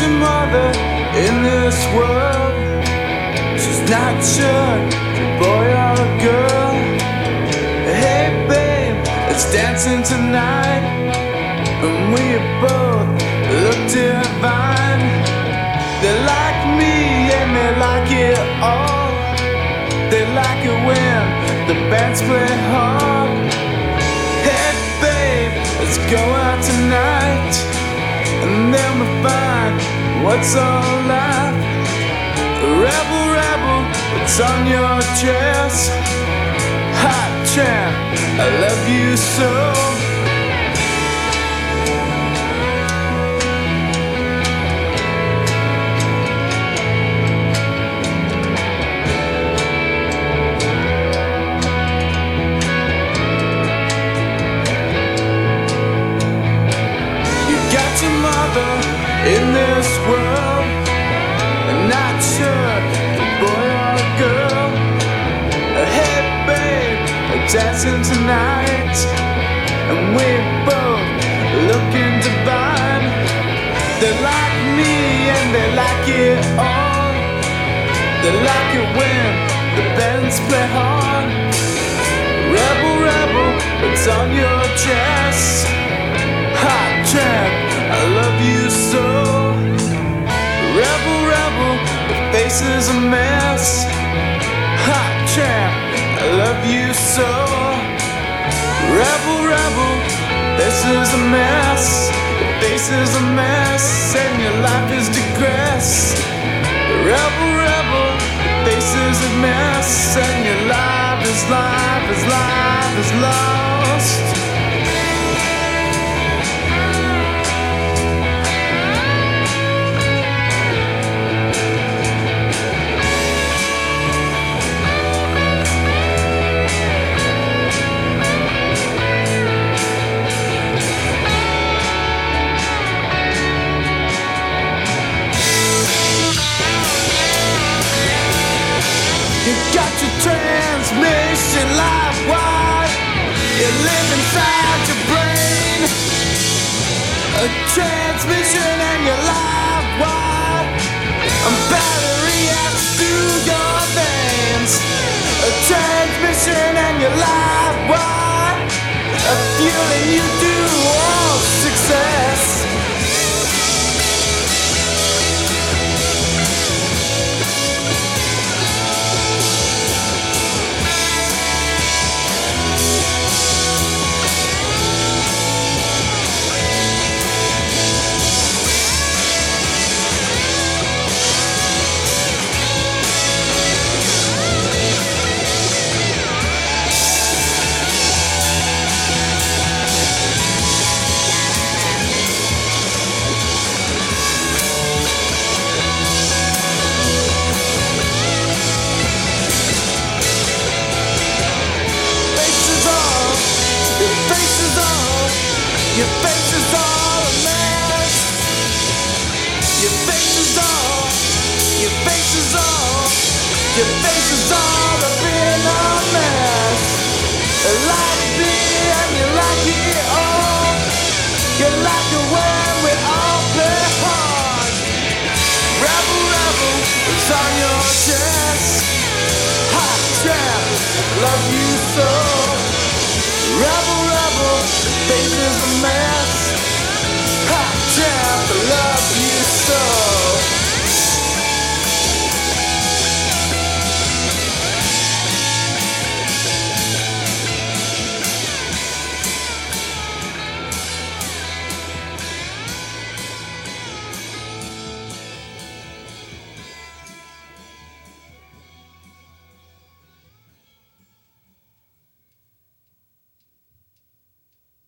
your mother in this world. She's not sure, boy or a girl. Hey, babe, it's dancing tonight. And we both look divine. They like me and they like it all. They like it when the bands play hard. Hey, babe, let's go out tonight. And then we find what's all life. Rebel, rebel, what's on your chest. Hot tramp, I love you so. Dancing tonight, and we both looking divine. They like me and they like it all. They like it when the bands play hard. Rebel, rebel, what's on your chest? Hot tramp, I love you so. Rebel, rebel, your face is a mess. Hot tramp, I love you so. Rebel, rebel, this is a mess. Your face is a mess, and your life is digress. Rebel, rebel, your face is a mess, and your life is life is life is lost. Transmission life wire. You live inside your brain. A transmission and your live wire. A battery acts through your veins. A transmission and your live wire. Your face is all a mess. Your face is all, your face is all, your face is all a been a mess. Like me and you like it all, you like it when we all play hard. Rebel, rebel, it's on your chest. Hot trap, love you so. Rebel, rebel, face is a mess.